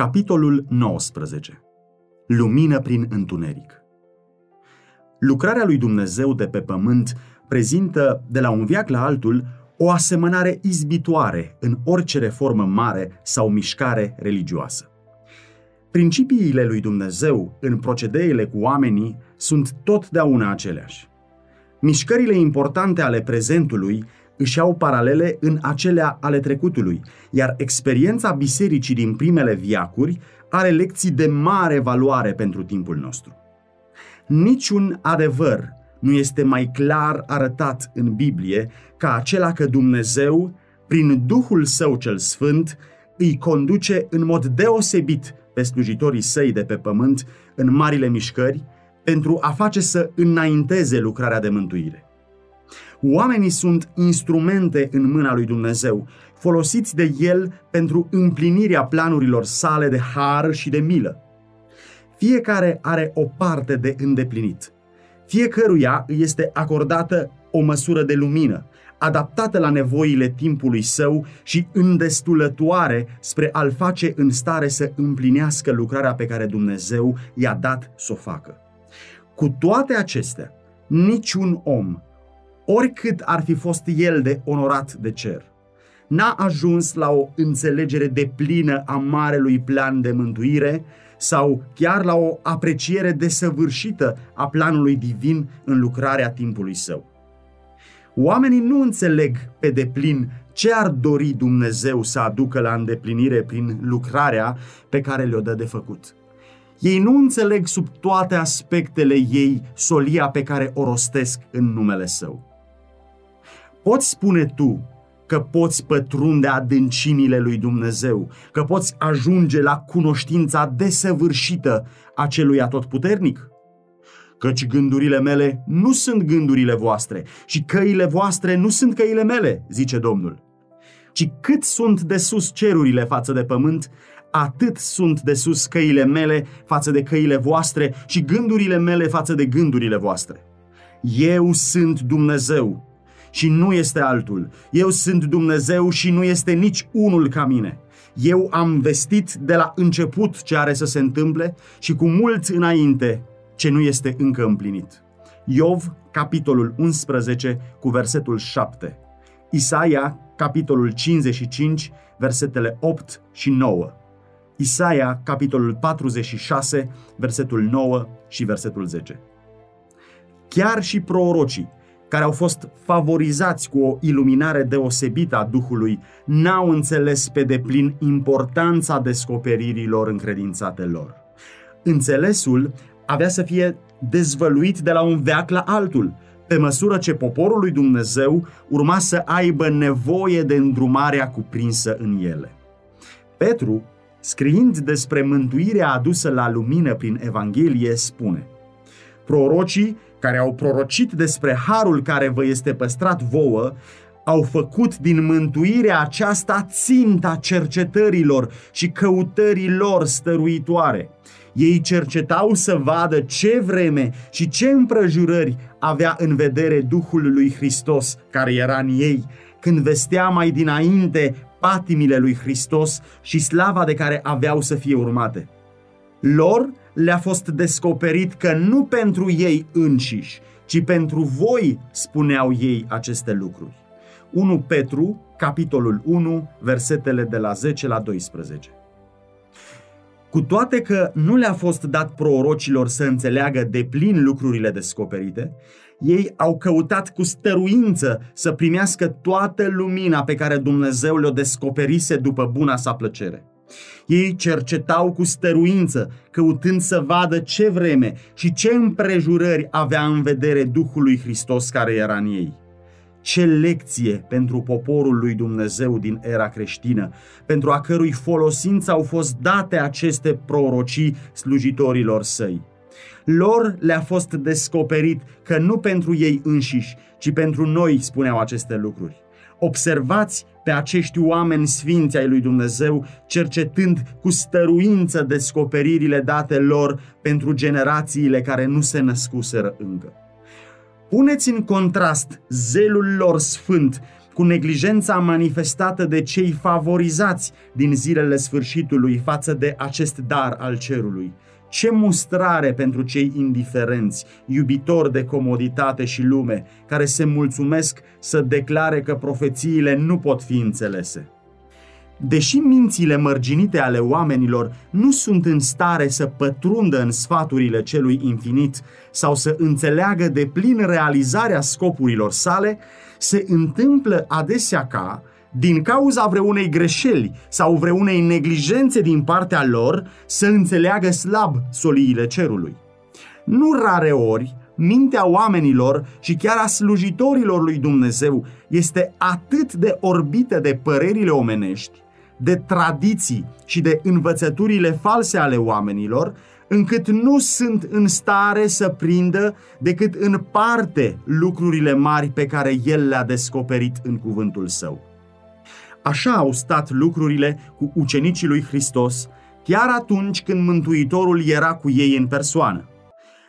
Capitolul 19. Lumină prin întuneric. Lucrarea lui Dumnezeu de pe pământ prezintă de la un viac la altul o asemănare izbitoare în orice reformă mare sau mișcare religioasă. Principiile lui Dumnezeu în procedeile cu oamenii sunt totdeauna aceleași. Mișcările importante ale prezentului își au paralele în acelea ale trecutului, iar experiența bisericii din primele viacuri are lecții de mare valoare pentru timpul nostru. Niciun adevăr nu este mai clar arătat în Biblie ca acela că Dumnezeu, prin Duhul Său cel Sfânt, îi conduce în mod deosebit pe slujitorii săi de pe pământ în marile mișcări pentru a face să înainteze lucrarea de mântuire. Oamenii sunt instrumente în mâna lui Dumnezeu, folosiți de El pentru împlinirea planurilor sale de har și de milă. Fiecare are o parte de îndeplinit. Fiecăruia îi este acordată o măsură de lumină, adaptată la nevoile timpului său și îndestulătoare spre a-l face în stare să împlinească lucrarea pe care Dumnezeu i-a dat să o facă. Cu toate acestea, niciun om oricât ar fi fost el de onorat de cer. N-a ajuns la o înțelegere de plină a marelui plan de mântuire sau chiar la o apreciere desăvârșită a planului divin în lucrarea timpului său. Oamenii nu înțeleg pe deplin ce ar dori Dumnezeu să aducă la îndeplinire prin lucrarea pe care le-o dă de făcut. Ei nu înțeleg sub toate aspectele ei solia pe care o rostesc în numele său. Poți spune tu că poți pătrunde adâncimile lui Dumnezeu, că poți ajunge la cunoștința desăvârșită a celui atotputernic? Căci gândurile mele nu sunt gândurile voastre și căile voastre nu sunt căile mele, zice Domnul. Ci cât sunt de sus cerurile față de pământ, atât sunt de sus căile mele față de căile voastre și gândurile mele față de gândurile voastre. Eu sunt Dumnezeu, și nu este altul. Eu sunt Dumnezeu și nu este nici unul ca mine. Eu am vestit de la început ce are să se întâmple și cu mult înainte ce nu este încă împlinit. Iov, capitolul 11, cu versetul 7. Isaia, capitolul 55, versetele 8 și 9. Isaia, capitolul 46, versetul 9 și versetul 10. Chiar și prorocii care au fost favorizați cu o iluminare deosebită a Duhului, n-au înțeles pe deplin importanța descoperirilor încredințate lor. Înțelesul avea să fie dezvăluit de la un veac la altul, pe măsură ce poporul lui Dumnezeu urma să aibă nevoie de îndrumarea cuprinsă în ele. Petru, scriind despre mântuirea adusă la lumină prin Evanghelie, spune Prorocii care au prorocit despre harul care vă este păstrat vouă, au făcut din mântuirea aceasta ținta cercetărilor și căutărilor stăruitoare. Ei cercetau să vadă ce vreme și ce împrăjurări avea în vedere Duhul lui Hristos care era în ei, când vestea mai dinainte patimile lui Hristos și slava de care aveau să fie urmate. Lor le-a fost descoperit că nu pentru ei înșiși, ci pentru voi spuneau ei aceste lucruri. 1 Petru, capitolul 1, versetele de la 10 la 12. Cu toate că nu le-a fost dat prorocilor să înțeleagă de plin lucrurile descoperite, ei au căutat cu stăruință să primească toată lumina pe care Dumnezeu le-o descoperise după buna sa plăcere. Ei cercetau cu stăruință, căutând să vadă ce vreme și ce împrejurări avea în vedere Duhul lui Hristos care era în ei. Ce lecție pentru poporul lui Dumnezeu din era creștină, pentru a cărui folosință au fost date aceste prorocii slujitorilor săi. Lor le-a fost descoperit că nu pentru ei înșiși, ci pentru noi spuneau aceste lucruri. Observați pe acești oameni sfinți ai lui Dumnezeu, cercetând cu stăruință descoperirile date lor pentru generațiile care nu se născuseră încă. Puneți în contrast zelul lor sfânt cu neglijența manifestată de cei favorizați din zilele sfârșitului față de acest dar al cerului. Ce mustrare pentru cei indiferenți, iubitori de comoditate și lume, care se mulțumesc să declare că profețiile nu pot fi înțelese. Deși mințile mărginite ale oamenilor nu sunt în stare să pătrundă în sfaturile celui infinit sau să înțeleagă de plin realizarea scopurilor sale, se întâmplă adesea ca, din cauza vreunei greșeli sau vreunei neglijențe din partea lor, să înțeleagă slab soliile cerului. Nu rare ori, mintea oamenilor și chiar a slujitorilor lui Dumnezeu este atât de orbită de părerile omenești, de tradiții și de învățăturile false ale oamenilor, încât nu sunt în stare să prindă decât în parte lucrurile mari pe care El le-a descoperit în cuvântul Său. Așa au stat lucrurile cu ucenicii lui Hristos, chiar atunci când Mântuitorul era cu ei în persoană.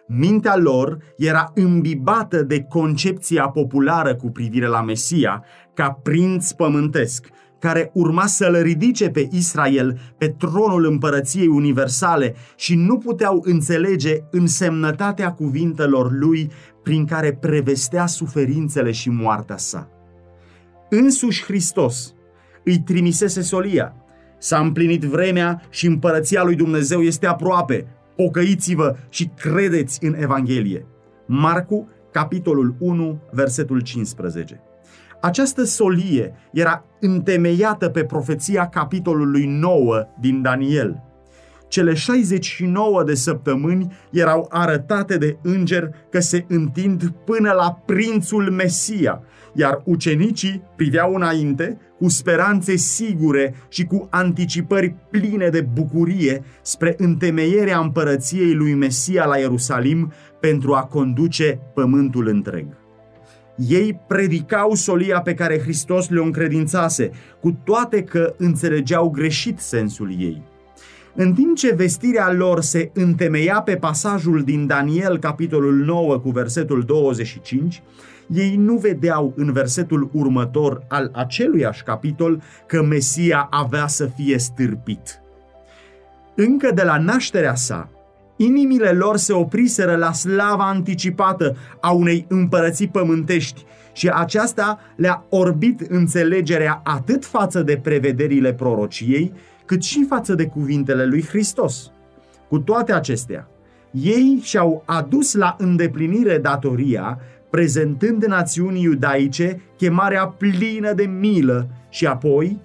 Mintea lor era îmbibată de concepția populară cu privire la Mesia ca prinț pământesc, care urma să-l ridice pe Israel pe tronul împărăției universale și nu puteau înțelege însemnătatea cuvintelor lui prin care prevestea suferințele și moartea sa. Însuși Hristos îi trimisese solia. S-a împlinit vremea și împărăția lui Dumnezeu este aproape. Pocăiți-vă și credeți în Evanghelie. Marcu, capitolul 1, versetul 15. Această solie era întemeiată pe profeția capitolului 9 din Daniel. Cele 69 de săptămâni erau arătate de înger că se întind până la prințul Mesia, iar ucenicii priveau înainte cu speranțe sigure și cu anticipări pline de bucurie spre întemeierea împărăției lui Mesia la Ierusalim pentru a conduce pământul întreg. Ei predicau solia pe care Hristos le-o încredințase, cu toate că înțelegeau greșit sensul ei. În timp ce vestirea lor se întemeia pe pasajul din Daniel, capitolul 9, cu versetul 25, ei nu vedeau în versetul următor al aceluiași capitol că Mesia avea să fie stârpit. Încă de la nașterea sa, Inimile lor se opriseră la slava anticipată a unei împărății pământești și aceasta le-a orbit înțelegerea atât față de prevederile prorociei, cât și față de cuvintele lui Hristos. Cu toate acestea, ei și-au adus la îndeplinire datoria, prezentând națiunii iudaice chemarea plină de milă și apoi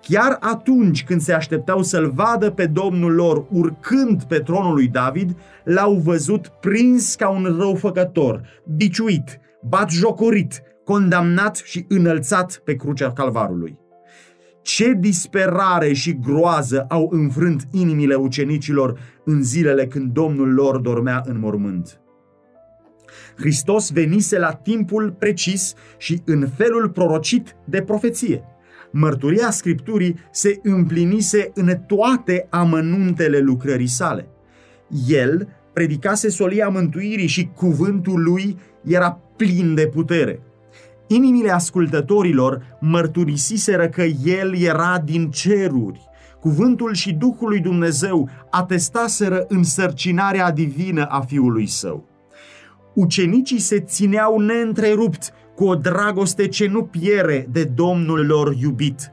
Chiar atunci când se așteptau să-l vadă pe domnul lor urcând pe tronul lui David, l-au văzut prins ca un răufăcător, biciuit, batjocorit, condamnat și înălțat pe crucea calvarului. Ce disperare și groază au înfrânt inimile ucenicilor în zilele când Domnul lor dormea în mormânt. Hristos venise la timpul precis și în felul prorocit de profeție – mărturia Scripturii se împlinise în toate amănuntele lucrării sale. El predicase solia mântuirii și cuvântul lui era plin de putere. Inimile ascultătorilor mărturisiseră că el era din ceruri. Cuvântul și Duhul lui Dumnezeu atestaseră însărcinarea divină a Fiului Său. Ucenicii se țineau neîntrerupt cu o dragoste ce nu piere de Domnul lor iubit.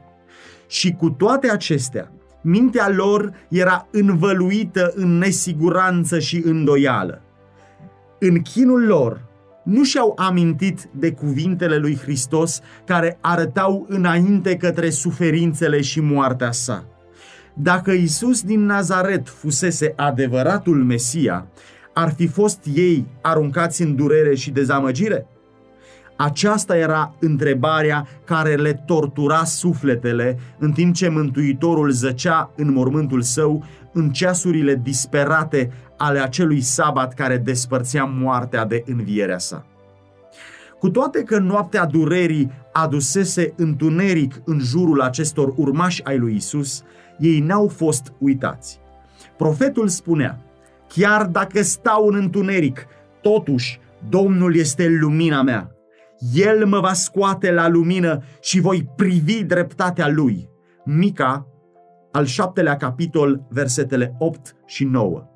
Și cu toate acestea, mintea lor era învăluită în nesiguranță și îndoială. În chinul lor nu și-au amintit de cuvintele lui Hristos care arătau înainte către suferințele și moartea sa. Dacă Isus din Nazaret fusese adevăratul Mesia, ar fi fost ei aruncați în durere și dezamăgire? Aceasta era întrebarea care le tortura sufletele în timp ce Mântuitorul zăcea în mormântul său în ceasurile disperate ale acelui sabat care despărțea moartea de învierea sa. Cu toate că noaptea durerii adusese întuneric în jurul acestor urmași ai lui Isus, ei n-au fost uitați. Profetul spunea, chiar dacă stau în întuneric, totuși Domnul este lumina mea El mă va scoate la lumină și voi privi dreptatea Lui. Mica, al șaptelea capitol, versetele 8 și 9.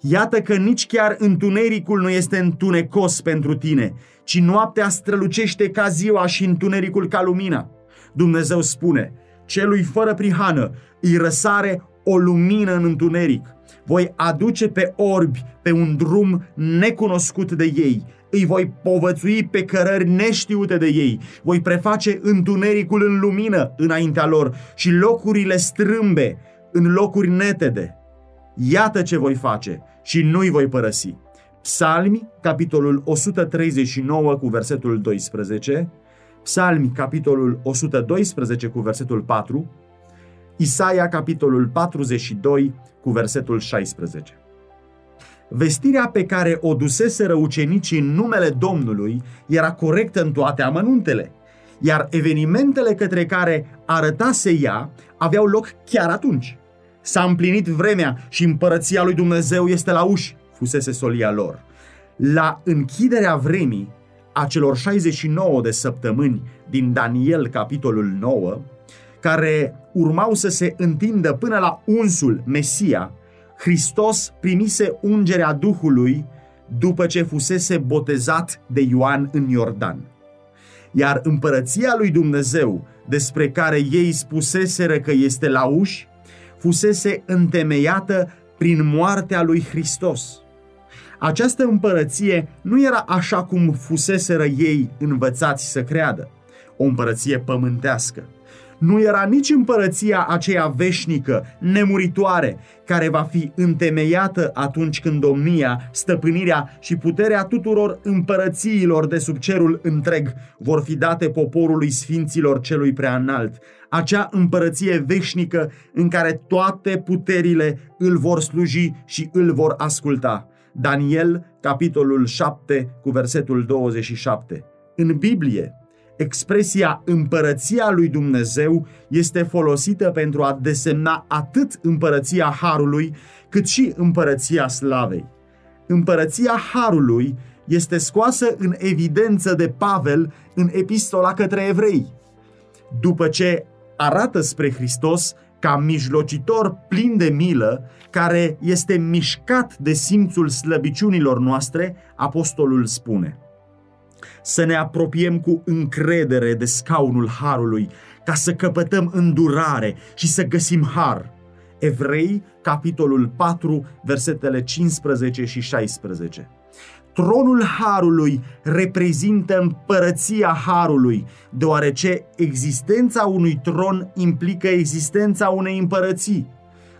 Iată că nici chiar întunericul nu este întunecos pentru tine, ci noaptea strălucește ca ziua și întunericul ca lumina. Dumnezeu spune, celui fără prihană îi răsare o lumină în întuneric. Voi aduce pe orbi pe un drum necunoscut de ei. Îi voi povățui pe cărări neștiute de ei. Voi preface întunericul în lumină înaintea lor și locurile strâmbe în locuri netede. Iată ce voi face și nu-i voi părăsi. Psalmi, capitolul 139 cu versetul 12, Psalmi, capitolul 112 cu versetul 4, Isaia, capitolul 42 cu versetul 16. Vestirea pe care o duseseră ucenicii în numele Domnului era corectă în toate amănuntele, iar evenimentele către care arătase ea aveau loc chiar atunci. S-a împlinit vremea și împărăția lui Dumnezeu este la uși, fusese solia lor. La închiderea vremii, a celor 69 de săptămâni din Daniel, capitolul 9, care urmau să se întindă până la unsul Mesia, Hristos primise ungerea Duhului după ce fusese botezat de Ioan în Iordan. Iar împărăția lui Dumnezeu, despre care ei spuseseră că este la uși, fusese întemeiată prin moartea lui Hristos. Această împărăție nu era așa cum fuseseră ei învățați să creadă, o împărăție pământească. Nu era nici împărăția aceea veșnică, nemuritoare, care va fi întemeiată atunci când domnia, stăpânirea și puterea tuturor împărățiilor de sub cerul întreg vor fi date poporului sfinților celui prea înalt, acea împărăție veșnică în care toate puterile îl vor sluji și îl vor asculta. Daniel, capitolul 7, cu versetul 27. În Biblie, expresia împărăția lui Dumnezeu este folosită pentru a desemna atât împărăția Harului, cât și împărăția slavei. Împărăția Harului este scoasă în evidență de Pavel în epistola către evrei. După ce arată spre Hristos ca mijlocitor plin de milă, care este mișcat de simțul slăbiciunilor noastre, apostolul spune Să ne apropiem cu încredere de scaunul Harului, ca să căpătăm îndurare și să găsim har. Evrei, capitolul 4, versetele 15 și 16. Tronul Harului reprezintă împărăția Harului, deoarece existența unui tron implică existența unei împărății.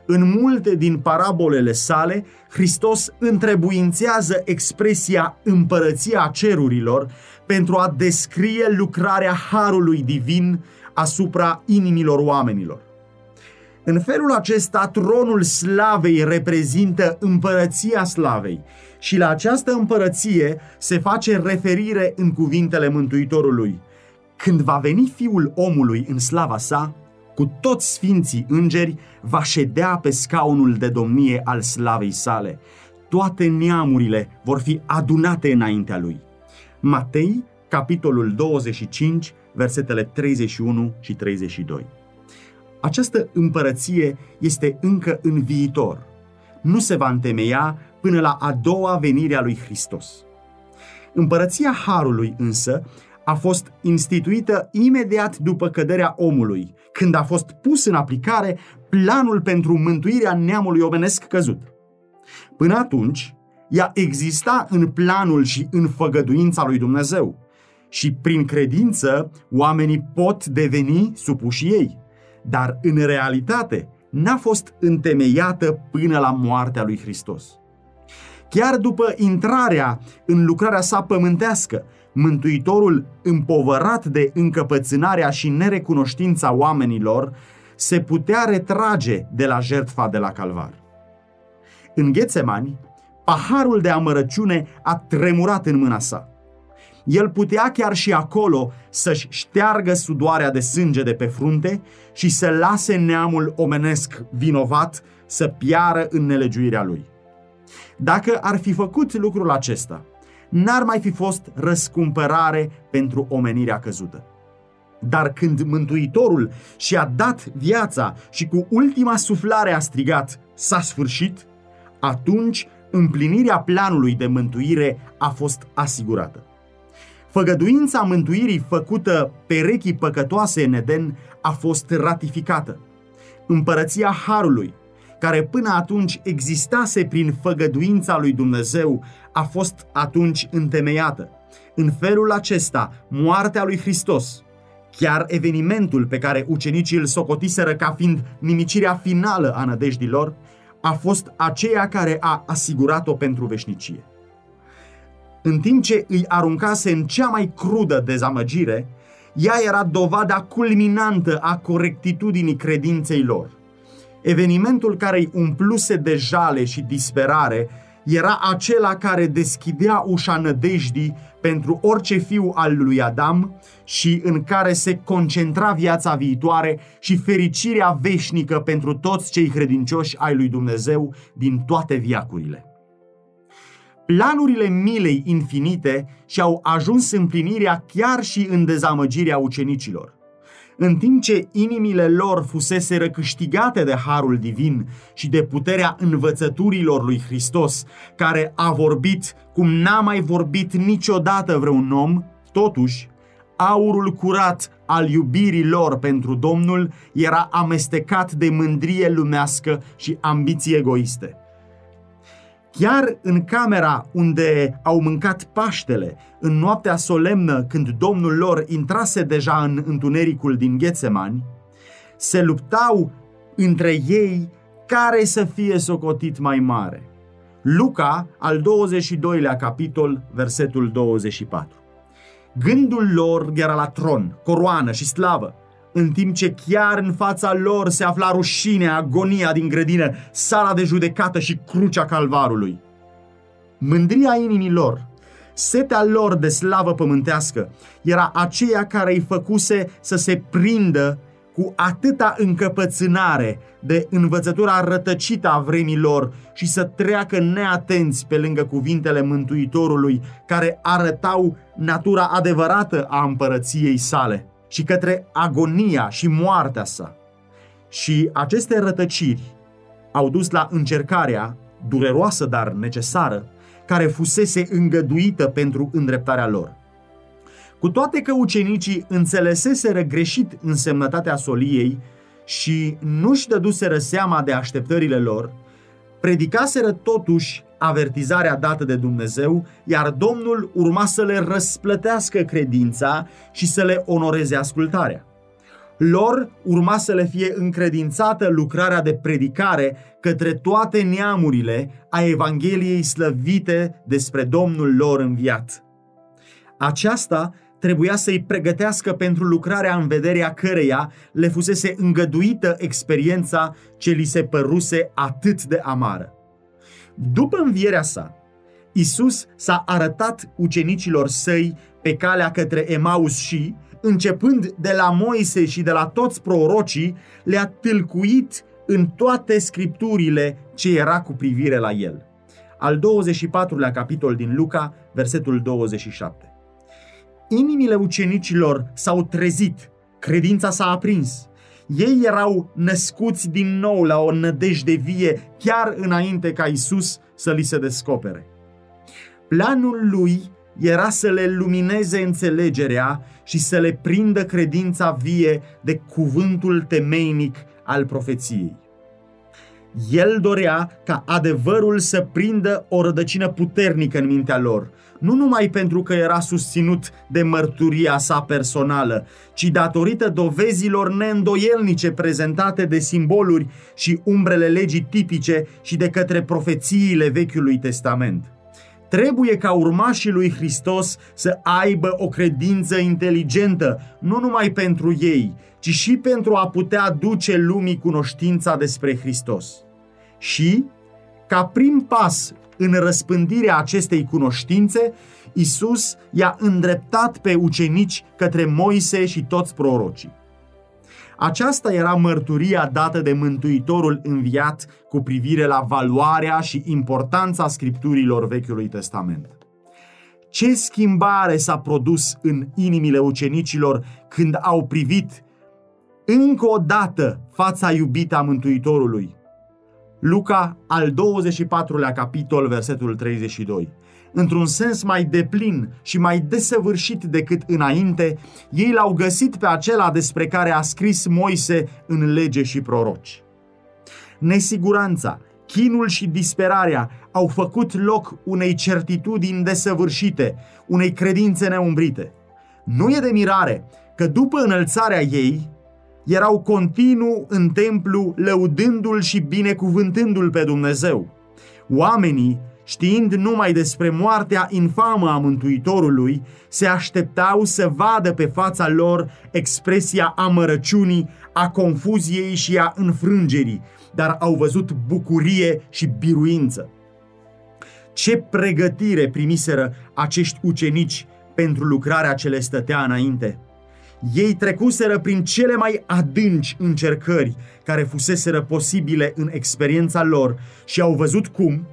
În multe din parabolele sale, Hristos întrebuințează expresia împărăția cerurilor pentru a descrie lucrarea Harului divin asupra inimilor oamenilor. În felul acesta, tronul slavei reprezintă împărăția slavei și la această împărăție se face referire în cuvintele Mântuitorului. Când va veni Fiul omului în slava sa, cu toți sfinții îngeri, va ședea pe scaunul de domnie al slavei sale. Toate neamurile vor fi adunate înaintea lui. Matei, capitolul 25, versetele 31 și 32. Această împărăție este încă în viitor. Nu se va întemeia până la a doua venire a lui Hristos. Împărăția Harului însă a fost instituită imediat după căderea omului, când a fost pus în aplicare planul pentru mântuirea neamului omenesc căzut. Până atunci, ea exista în planul și în făgăduința lui Dumnezeu și prin credință oamenii pot deveni supuși ei dar în realitate n-a fost întemeiată până la moartea lui Hristos. Chiar după intrarea în lucrarea sa pământească, Mântuitorul, împovărat de încăpățânarea și nerecunoștința oamenilor, se putea retrage de la jertfa de la Calvar. În Ghețemani, paharul de amărăciune a tremurat în mâna sa. El putea chiar și acolo să-și șteargă sudoarea de sânge de pe frunte și să lase neamul omenesc vinovat să piară în nelegiuirea lui. Dacă ar fi făcut lucrul acesta, n-ar mai fi fost răscumpărare pentru omenirea căzută. Dar când Mântuitorul și-a dat viața și cu ultima suflare a strigat, s-a sfârșit, atunci împlinirea planului de mântuire a fost asigurată. Făgăduința mântuirii făcută perechii păcătoase în Eden a fost ratificată. Împărăția Harului, care până atunci existase prin făgăduința lui Dumnezeu, a fost atunci întemeiată. În felul acesta, moartea lui Hristos, chiar evenimentul pe care ucenicii îl socotiseră ca fiind nimicirea finală a nădejdilor, a fost aceea care a asigurat-o pentru veșnicie. În timp ce îi aruncase în cea mai crudă dezamăgire, ea era dovada culminantă a corectitudinii credinței lor. Evenimentul care îi umpluse de jale și disperare era acela care deschidea ușa nădejdii pentru orice fiu al lui Adam și în care se concentra viața viitoare și fericirea veșnică pentru toți cei credincioși ai lui Dumnezeu din toate viacurile. Planurile milei infinite și-au ajuns împlinirea chiar și în dezamăgirea ucenicilor în timp ce inimile lor fusese răcâștigate de harul divin și de puterea învățăturilor lui Hristos, care a vorbit cum n-a mai vorbit niciodată vreun om, totuși, aurul curat al iubirii lor pentru Domnul era amestecat de mândrie lumească și ambiții egoiste. Chiar în camera unde au mâncat Paștele, în noaptea solemnă când Domnul lor intrase deja în întunericul din Ghețemani, se luptau între ei care să fie socotit mai mare. Luca, al 22-lea capitol, versetul 24. Gândul lor era la tron, coroană și slavă, în timp ce chiar în fața lor se afla rușinea, agonia din grădină, sala de judecată și crucea calvarului. Mândria inimii lor, setea lor de slavă pământească, era aceea care îi făcuse să se prindă cu atâta încăpățânare de învățătura rătăcită a vremilor și să treacă neatenți pe lângă cuvintele Mântuitorului care arătau natura adevărată a împărăției sale și către agonia și moartea sa. Și aceste rătăciri au dus la încercarea, dureroasă dar necesară, care fusese îngăduită pentru îndreptarea lor. Cu toate că ucenicii înțeleseseră greșit însemnătatea soliei și nu-și dăduseră seama de așteptările lor, predicaseră totuși avertizarea dată de Dumnezeu, iar Domnul urma să le răsplătească credința și să le onoreze ascultarea. Lor urma să le fie încredințată lucrarea de predicare către toate neamurile a Evangheliei slăvite despre Domnul lor înviat. Aceasta trebuia să-i pregătească pentru lucrarea în vederea căreia le fusese îngăduită experiența ce li se păruse atât de amară. După învierea sa, Isus s-a arătat ucenicilor săi pe calea către Emaus și, începând de la Moise și de la toți prorocii, le-a tâlcuit în toate scripturile ce era cu privire la el. Al 24-lea capitol din Luca, versetul 27. Inimile ucenicilor s-au trezit, credința s-a aprins. Ei erau născuți din nou la o nădejde vie chiar înainte ca Isus să li se descopere. Planul lui era să le lumineze înțelegerea și să le prindă credința vie de cuvântul temeinic al profeției. El dorea ca adevărul să prindă o rădăcină puternică în mintea lor, nu numai pentru că era susținut de mărturia sa personală, ci datorită dovezilor neîndoielnice prezentate de simboluri și umbrele legii tipice și de către profețiile Vechiului Testament. Trebuie ca urmașii lui Hristos să aibă o credință inteligentă, nu numai pentru ei, ci și pentru a putea duce lumii cunoștința despre Hristos. Și, ca prim pas în răspândirea acestei cunoștințe, Isus i-a îndreptat pe ucenici către Moise și toți prorocii. Aceasta era mărturia dată de Mântuitorul înviat cu privire la valoarea și importanța scripturilor Vechiului Testament. Ce schimbare s-a produs în inimile ucenicilor când au privit încă o dată fața iubită a Mântuitorului? Luca, al 24-lea capitol, versetul 32. Într-un sens mai deplin și mai desăvârșit decât înainte, ei l-au găsit pe acela despre care a scris Moise în lege și proroci. Nesiguranța, chinul și disperarea au făcut loc unei certitudini desăvârșite, unei credințe neumbrite. Nu e de mirare că după înălțarea ei, erau continuu în templu lăudându-l și binecuvântându-l pe Dumnezeu. Oamenii, știind numai despre moartea infamă a Mântuitorului, se așteptau să vadă pe fața lor expresia amărăciunii, a confuziei și a înfrângerii, dar au văzut bucurie și biruință. Ce pregătire primiseră acești ucenici pentru lucrarea ce le stătea înainte! Ei trecuseră prin cele mai adânci încercări care fuseseră posibile în experiența lor și au văzut cum,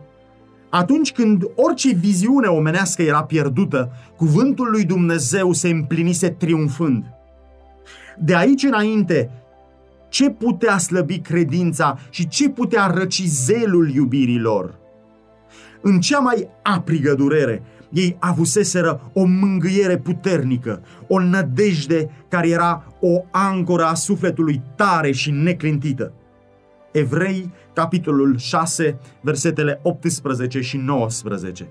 atunci când orice viziune omenească era pierdută, cuvântul lui Dumnezeu se împlinise triumfând. De aici înainte, ce putea slăbi credința și ce putea răci zelul iubirilor? În cea mai aprigă durere, ei avuseseră o mângâiere puternică, o nădejde care era o ancoră a sufletului tare și neclintită. Evrei, capitolul 6, versetele 18 și 19.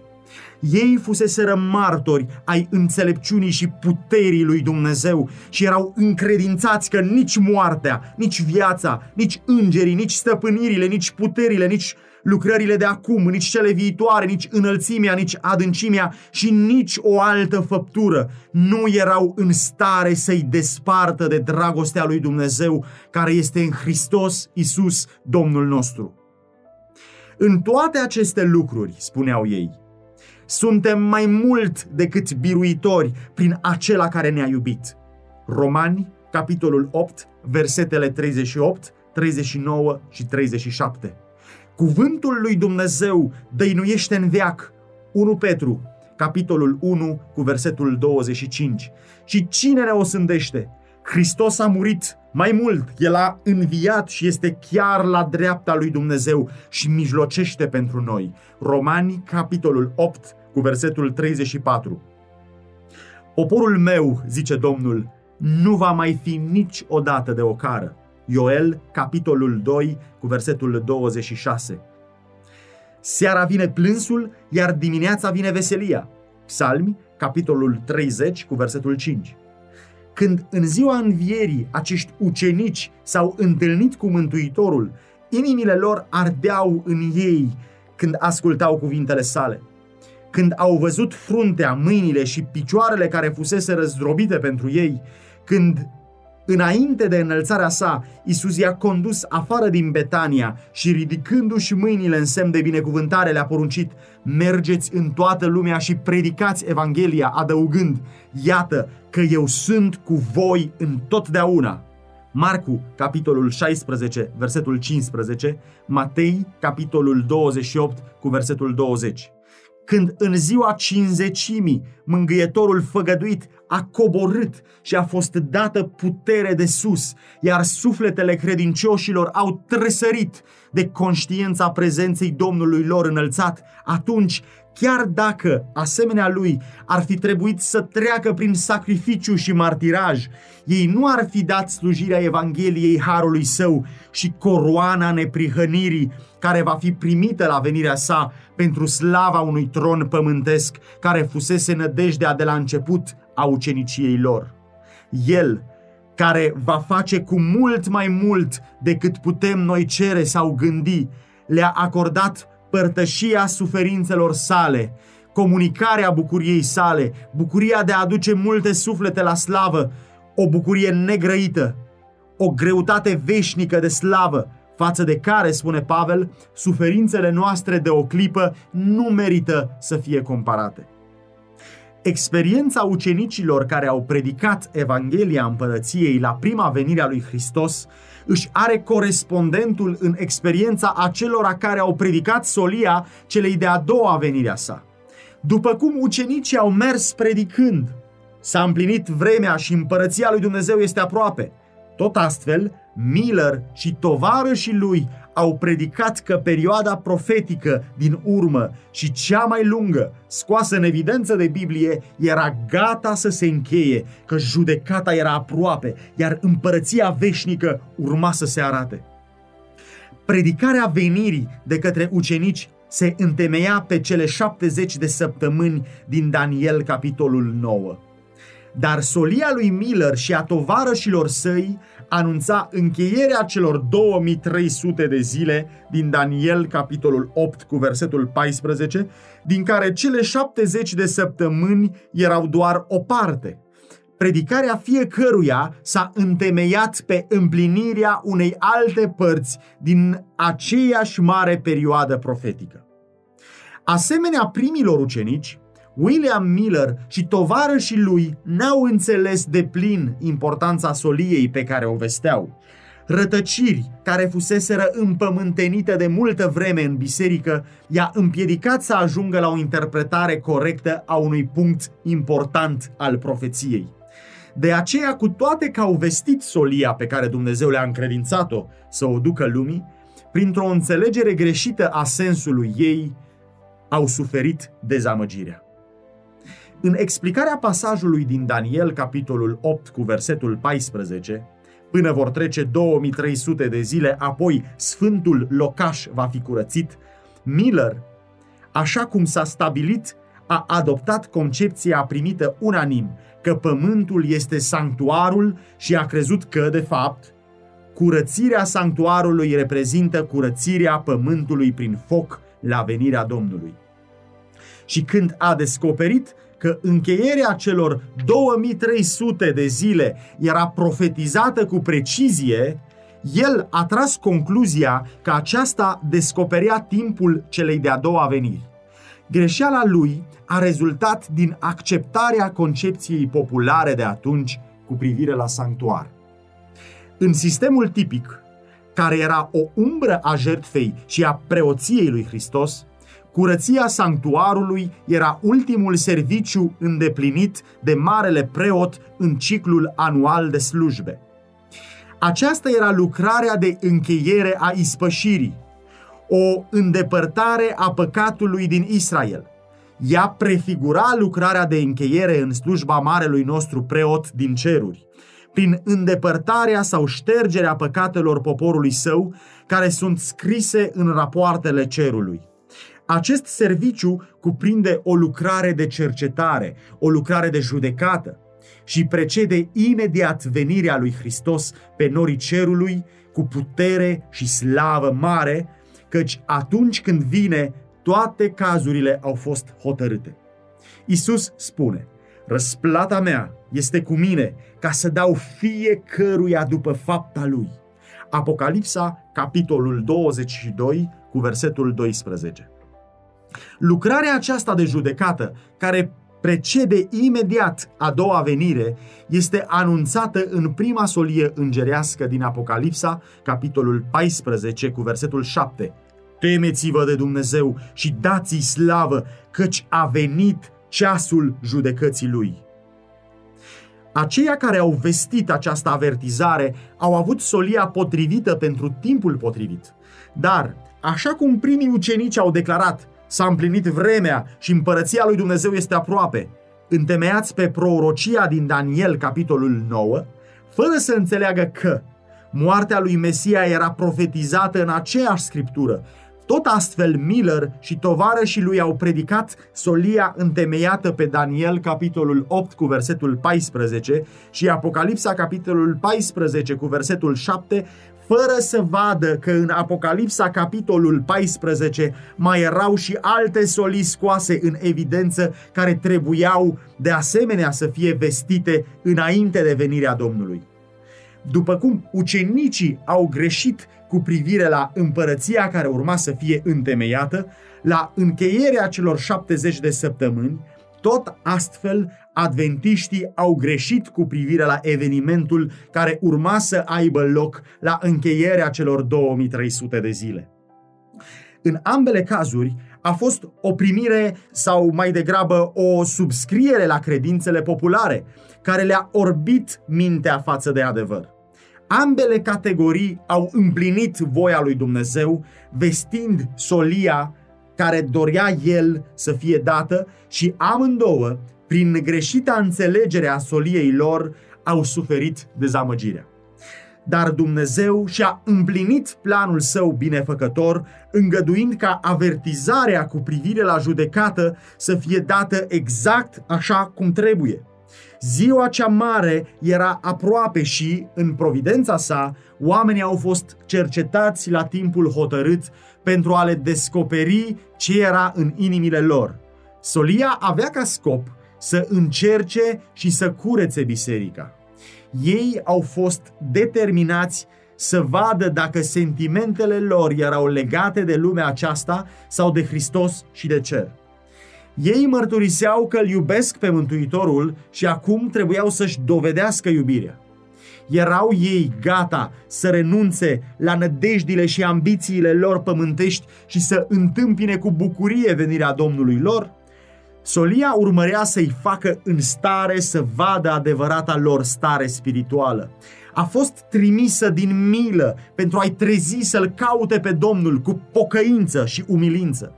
Ei fuseseră martori ai înțelepciunii și puterii lui Dumnezeu și erau încredințați că nici moartea, nici viața, nici îngerii, nici stăpânirile, nici puterile, nici lucrările de acum, nici cele viitoare, nici înălțimea, nici adâncimea și nici o altă făptură nu erau în stare să-i despartă de dragostea lui Dumnezeu care este în Hristos Isus, Domnul nostru. În toate aceste lucruri, spuneau ei, suntem mai mult decât biruitori prin acela care ne-a iubit. Romani, capitolul 8, versetele 38, 39 și 37. Cuvântul lui Dumnezeu dăinuiește în veac. 1 Petru, capitolul 1, cu versetul 25. Și cine ne osândește? Hristos a murit, mai mult, El a înviat și este chiar la dreapta lui Dumnezeu și mijlocește pentru noi. Romani, capitolul 8, cu versetul 34. Poporul meu, zice Domnul, nu va mai fi niciodată de ocară Ioel, capitolul 2, cu versetul 26. Seara vine plânsul, iar dimineața vine veselia. Psalmi, capitolul 30, cu versetul 5. Când în ziua învierii acești ucenici s-au întâlnit cu Mântuitorul, inimile lor ardeau în ei când ascultau cuvintele sale. Când au văzut fruntea, mâinile și picioarele care fusese răzdrobite pentru ei, când Înainte de înălțarea sa, Isus i-a condus afară din Betania și ridicându-și mâinile în semn de binecuvântare le-a poruncit, mergeți în toată lumea și predicați Evanghelia, adăugând, iată că eu sunt cu voi în totdeauna. Marcu, capitolul 16, versetul 15, Matei, capitolul 28, cu versetul 20 când în ziua cinzecimii mângâietorul făgăduit a coborât și a fost dată putere de sus, iar sufletele credincioșilor au tresărit de conștiința prezenței Domnului lor înălțat, atunci chiar dacă, asemenea lui, ar fi trebuit să treacă prin sacrificiu și martiraj, ei nu ar fi dat slujirea Evangheliei Harului Său și coroana neprihănirii care va fi primită la venirea sa pentru slava unui tron pământesc care fusese nădejdea de la început a uceniciei lor. El, care va face cu mult mai mult decât putem noi cere sau gândi, le-a acordat părtășia suferințelor sale, comunicarea bucuriei sale, bucuria de a aduce multe suflete la slavă, o bucurie negrăită, o greutate veșnică de slavă, față de care, spune Pavel, suferințele noastre de o clipă nu merită să fie comparate. Experiența ucenicilor care au predicat Evanghelia împărăției la prima venire a lui Hristos își are corespondentul în experiența acelora care au predicat solia celei de-a doua venire a sa. După cum ucenicii au mers predicând, s-a împlinit vremea și împărăția lui Dumnezeu este aproape. Tot astfel, Miller și tovarășii lui au predicat că perioada profetică din urmă și cea mai lungă, scoasă în evidență de Biblie, era gata să se încheie, că judecata era aproape, iar împărăția veșnică urma să se arate. Predicarea venirii de către ucenici se întemeia pe cele 70 de săptămâni din Daniel, capitolul 9. Dar solia lui Miller și a tovarășilor săi anunța încheierea celor 2300 de zile din Daniel, capitolul 8, cu versetul 14, din care cele 70 de săptămâni erau doar o parte. Predicarea fiecăruia s-a întemeiat pe împlinirea unei alte părți din aceeași mare perioadă profetică. Asemenea primilor ucenici, William Miller și tovarășii lui n-au înțeles de plin importanța soliei pe care o vesteau. Rătăciri care fuseseră împământenite de multă vreme în biserică i-a împiedicat să ajungă la o interpretare corectă a unui punct important al profeției. De aceea, cu toate că au vestit solia pe care Dumnezeu le-a încredințat-o să o ducă lumii, printr-o înțelegere greșită a sensului ei, au suferit dezamăgirea. În explicarea pasajului din Daniel, capitolul 8, cu versetul 14, până vor trece 2300 de zile, apoi sfântul locaș va fi curățit, Miller, așa cum s-a stabilit, a adoptat concepția primită unanim că pământul este sanctuarul și a crezut că, de fapt, curățirea sanctuarului reprezintă curățirea pământului prin foc la venirea Domnului. Și când a descoperit că încheierea celor 2300 de zile era profetizată cu precizie, el a tras concluzia că aceasta descoperea timpul celei de-a doua veniri. Greșeala lui a rezultat din acceptarea concepției populare de atunci cu privire la sanctuar. În sistemul tipic, care era o umbră a jertfei și a preoției lui Hristos, Curăția sanctuarului era ultimul serviciu îndeplinit de marele preot în ciclul anual de slujbe. Aceasta era lucrarea de încheiere a ispășirii, o îndepărtare a păcatului din Israel. Ea prefigura lucrarea de încheiere în slujba marelui nostru preot din ceruri, prin îndepărtarea sau ștergerea păcatelor poporului său, care sunt scrise în rapoartele cerului. Acest serviciu cuprinde o lucrare de cercetare, o lucrare de judecată și precede imediat venirea lui Hristos pe norii cerului cu putere și slavă mare, căci atunci când vine, toate cazurile au fost hotărâte. Isus spune, răsplata mea este cu mine ca să dau fiecăruia după fapta lui. Apocalipsa, capitolul 22, cu versetul 12. Lucrarea aceasta de judecată, care precede imediat a doua venire, este anunțată în prima solie îngerească din Apocalipsa, capitolul 14, cu versetul 7. Temeți-vă de Dumnezeu și dați-i slavă, căci a venit ceasul judecății lui. Aceia care au vestit această avertizare au avut solia potrivită pentru timpul potrivit. Dar, așa cum primii ucenici au declarat, S-a împlinit vremea și împărăția lui Dumnezeu este aproape. Întemeiați pe prorocia din Daniel, capitolul 9, fără să înțeleagă că moartea lui Mesia era profetizată în aceeași scriptură. Tot astfel, Miller și tovarășii lui au predicat solia întemeiată pe Daniel, capitolul 8 cu versetul 14 și Apocalipsa, capitolul 14 cu versetul 7, fără să vadă că în Apocalipsa capitolul 14 mai erau și alte solii scoase în evidență care trebuiau de asemenea să fie vestite înainte de venirea Domnului. După cum ucenicii au greșit cu privire la împărăția care urma să fie întemeiată, la încheierea celor 70 de săptămâni, tot astfel, adventiștii au greșit cu privire la evenimentul care urma să aibă loc la încheierea celor 2300 de zile. În ambele cazuri, a fost o primire sau mai degrabă o subscriere la credințele populare, care le-a orbit mintea față de adevăr. Ambele categorii au împlinit voia lui Dumnezeu, vestind solia care dorea el să fie dată și amândouă, prin greșita înțelegere a soliei lor, au suferit dezamăgirea. Dar Dumnezeu și-a împlinit planul său binefăcător, îngăduind ca avertizarea cu privire la judecată să fie dată exact așa cum trebuie. Ziua cea mare era aproape și, în providența sa, oamenii au fost cercetați la timpul hotărât pentru a le descoperi ce era în inimile lor. Solia avea ca scop să încerce și să curețe biserica. Ei au fost determinați să vadă dacă sentimentele lor erau legate de lumea aceasta sau de Hristos și de cer. Ei mărturiseau că îl iubesc pe Mântuitorul și acum trebuiau să-și dovedească iubirea. Erau ei gata să renunțe la nădejdile și ambițiile lor pământești și să întâmpine cu bucurie venirea Domnului lor? Solia urmărea să-i facă în stare să vadă adevărata lor stare spirituală. A fost trimisă din milă pentru a-i trezi să-l caute pe Domnul cu pocăință și umilință.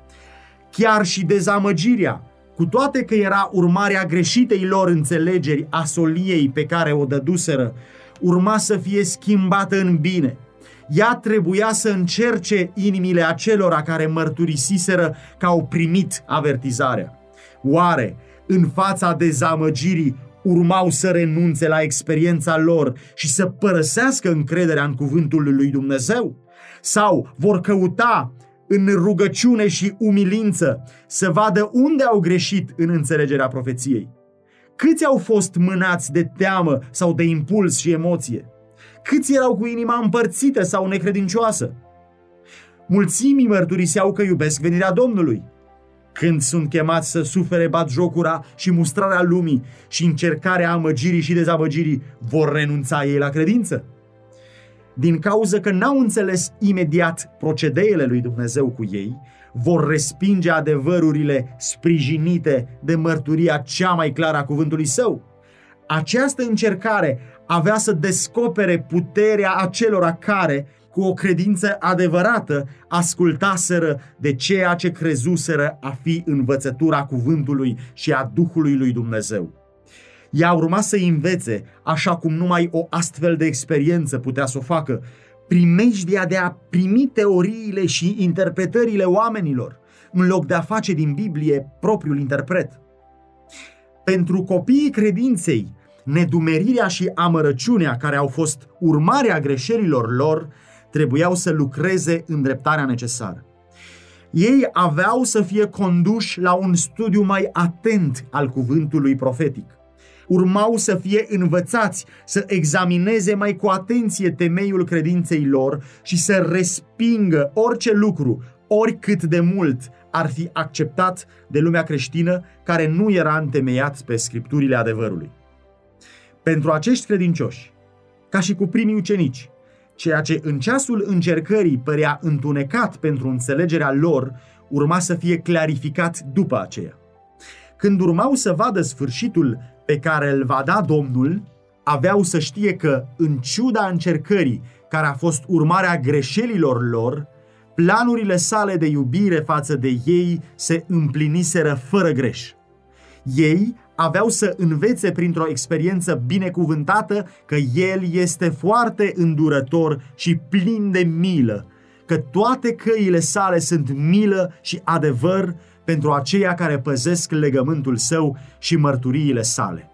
Chiar și dezamăgirea, cu toate că era urmarea greșitei lor înțelegeri a soliei pe care o dăduseră, urma să fie schimbată în bine. Ea trebuia să încerce inimile acelora care mărturisiseră că au primit avertizarea. Oare, în fața dezamăgirii, urmau să renunțe la experiența lor și să părăsească încrederea în cuvântul lui Dumnezeu? Sau vor căuta în rugăciune și umilință să vadă unde au greșit în înțelegerea profeției? Câți au fost mânați de teamă sau de impuls și emoție? Câți erau cu inima împărțită sau necredincioasă? Mulțimii mărturiseau că iubesc venirea Domnului, când sunt chemați să sufere jocura și mustrarea lumii și încercarea amăgirii și dezamăgirii, vor renunța ei la credință? Din cauza că n-au înțeles imediat procedeele lui Dumnezeu cu ei, vor respinge adevărurile sprijinite de mărturia cea mai clară a cuvântului său. Această încercare avea să descopere puterea acelora care, cu o credință adevărată, ascultaseră de ceea ce crezuseră a fi învățătura cuvântului și a Duhului lui Dumnezeu. Ea urma să învețe, așa cum numai o astfel de experiență putea să o facă, primejdia de a primi teoriile și interpretările oamenilor, în loc de a face din Biblie propriul interpret. Pentru copiii credinței, nedumerirea și amărăciunea care au fost urmarea greșelilor lor trebuiau să lucreze în dreptarea necesară. Ei aveau să fie conduși la un studiu mai atent al cuvântului profetic. Urmau să fie învățați să examineze mai cu atenție temeiul credinței lor și să respingă orice lucru, oricât de mult ar fi acceptat de lumea creștină care nu era întemeiat pe scripturile adevărului. Pentru acești credincioși, ca și cu primii ucenici, ceea ce în ceasul încercării părea întunecat pentru înțelegerea lor, urma să fie clarificat după aceea. Când urmau să vadă sfârșitul pe care îl va da Domnul, aveau să știe că, în ciuda încercării care a fost urmarea greșelilor lor, planurile sale de iubire față de ei se împliniseră fără greș. Ei aveau să învețe printr-o experiență binecuvântată că El este foarte îndurător și plin de milă, că toate căile sale sunt milă și adevăr pentru aceia care păzesc legământul său și mărturiile sale.